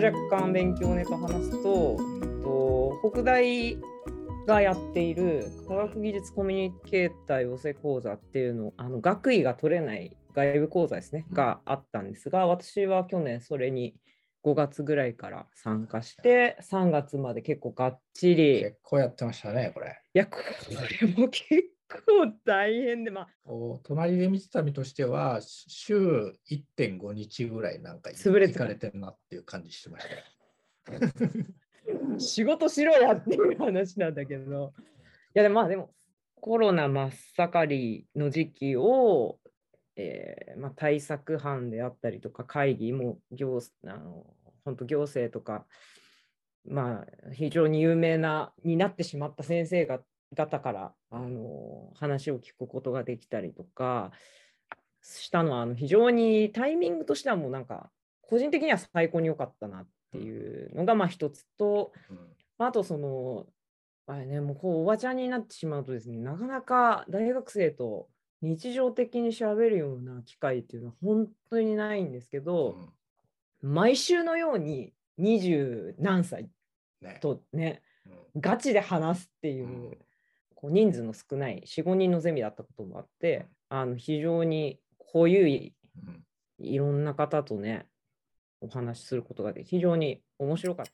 若干勉強ネタ話すと、と北大がやっている科学技術コミュニケーター養成講座っていうのあの学位が取れない外部講座ですね、があったんですが私は去年それに5月ぐらいから参加して3月まで結構がっちり。結構やってましたねこれ。いやこれも結構大変でまあ。隣で見てた身としては週1.5日ぐらいなんか行かれてるなっていう感じしてましたよ。仕事しろやっていう話なんだけど。いやでもまあでもコロナ真っ盛りの時期を、えーまあ、対策班であったりとか会議も行あの本当行政とかまあ非常に有名なになってしまった先生が方からあの話を聞くことができたりとかしたのはあの非常にタイミングとしてはもうなんか個人的には最高に良かったなっていうのがまあ一つと、うん。あとそのあれねもうこうおばちゃんになってしまうとですねなかなか大学生と日常的に喋るような機会っていうのは本当にないんですけど、毎週のように二十何歳ね。とねうん。ガチで話すっていうう、んこう人数の少ない45人のゼミだったこともあってあの非常に濃ゆいうんいろんな方とねお話しすることができ非常に面白かった。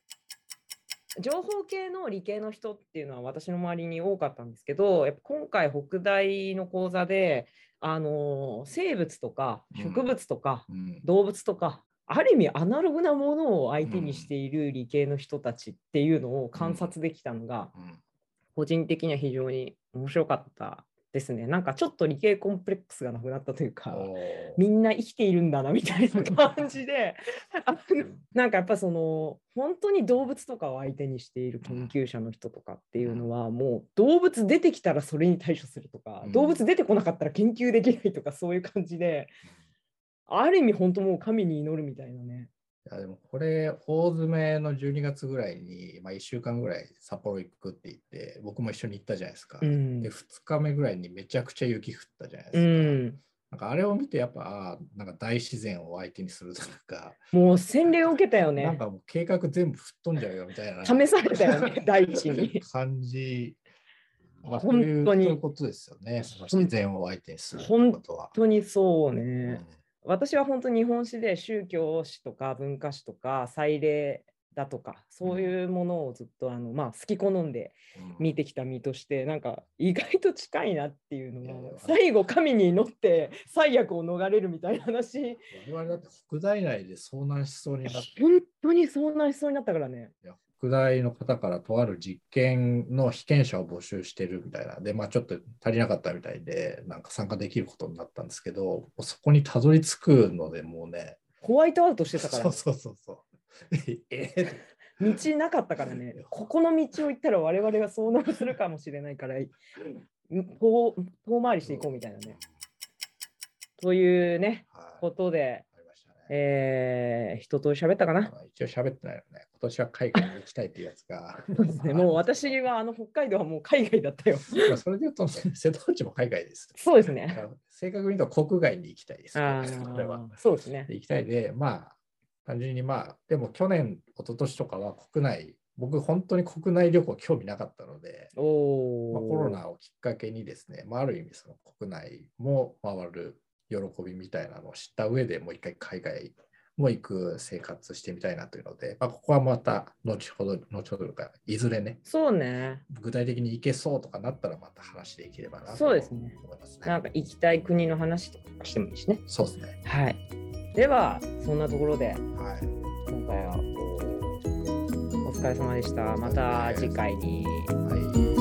情報系の理系の人っていうのは私の周りに多かったんですけどやっぱ今回北大の講座であの生物とかうん。植物とかうん。動物とか、ある意味アナログなものを相手にしている理系の人たちっていうのを観察できたのが、うん個人的には非常に面白かったですね。なんかちょっと理系コンプレックスがなくなったというか、みんな生きているんだなみたいな感じで、あ のなんかやっぱその本当に動物とかを相手にしている研究者の人とかっていうのは、もう動物出てきたらそれに対処するとか、うん動物出てこなかったら研究できないとかそういう感じで、ある意味本当もう神に祈るみたいなね。いやでもこれ、大詰めの12月ぐらいに、まあ、1週間ぐらい札幌行くって言って、僕も一緒に行ったじゃないですか。うんで、2日目ぐらいにめちゃくちゃ雪降ったじゃないでうすか。ん、なんかあれを見て、やっぱ、なんか大自然を相手にするとか、もう洗礼を受けたよなんね。かもう計画全部吹っ飛んじゃうよみたいな。試されたよね、大地に。感じ。まあ、そ本ういう当にそういうことですよね。自然を相手にすることは。本当にそううね。ん私は本当日本史で宗教史とか文化史とか祭礼だとかそういうものをずっとあの、まあ、好き好んでうん見てきた身としてなんか意外と近いなっていうのいやいやを最後神に祈って最悪を逃れるみたいな話 我々だって北大内で遭難しそうになって、本当にそうなりそうになったからね。いや北大の方からとある実験の被験者を募集してるみたいな。で、まあちょっと足りなかったみたいで、なんか参加できることになったんですけど、もうそこにたどり着くのでもうね、ホワイトアウトしてたから そうそうそうそう。えー道なかったからね ここの道を行ったら我々が遭難するかもしれないから遠遠回りしていこうみたいなね。というねはいことで。えー、一通り喋ったかな。まあ一応喋ってないよね。今年は海外に行きたいっていうやつが。そうですね、もう私はあの北海道はもう海外だったよ。まあそれで言うと、瀬戸内も海外です。そうですね。正確に言うと国外に行きたいです、あこれは。ーそうですね。で行きたいで、まあ、単純にまあ、でも去年、一昨年とかは国内、僕本当に国内旅行興味なかったので、おまあ、お、コロナをきっかけにですね、まあ、ある意味その国内も回る喜びみたいなのを知った上でもう一回海外も行く生活してみたいなというので、まあ、ここはまた後ほど、後ほどか、いずれね、そうね。具体的に行けそうとかなったらまた話できればなとそうですね思いますね。なんか行きたい国の話とかしてもいいしね。そうですね。はい。では、そんなところで、はい。今回はお疲れ様でした。また次回に。はい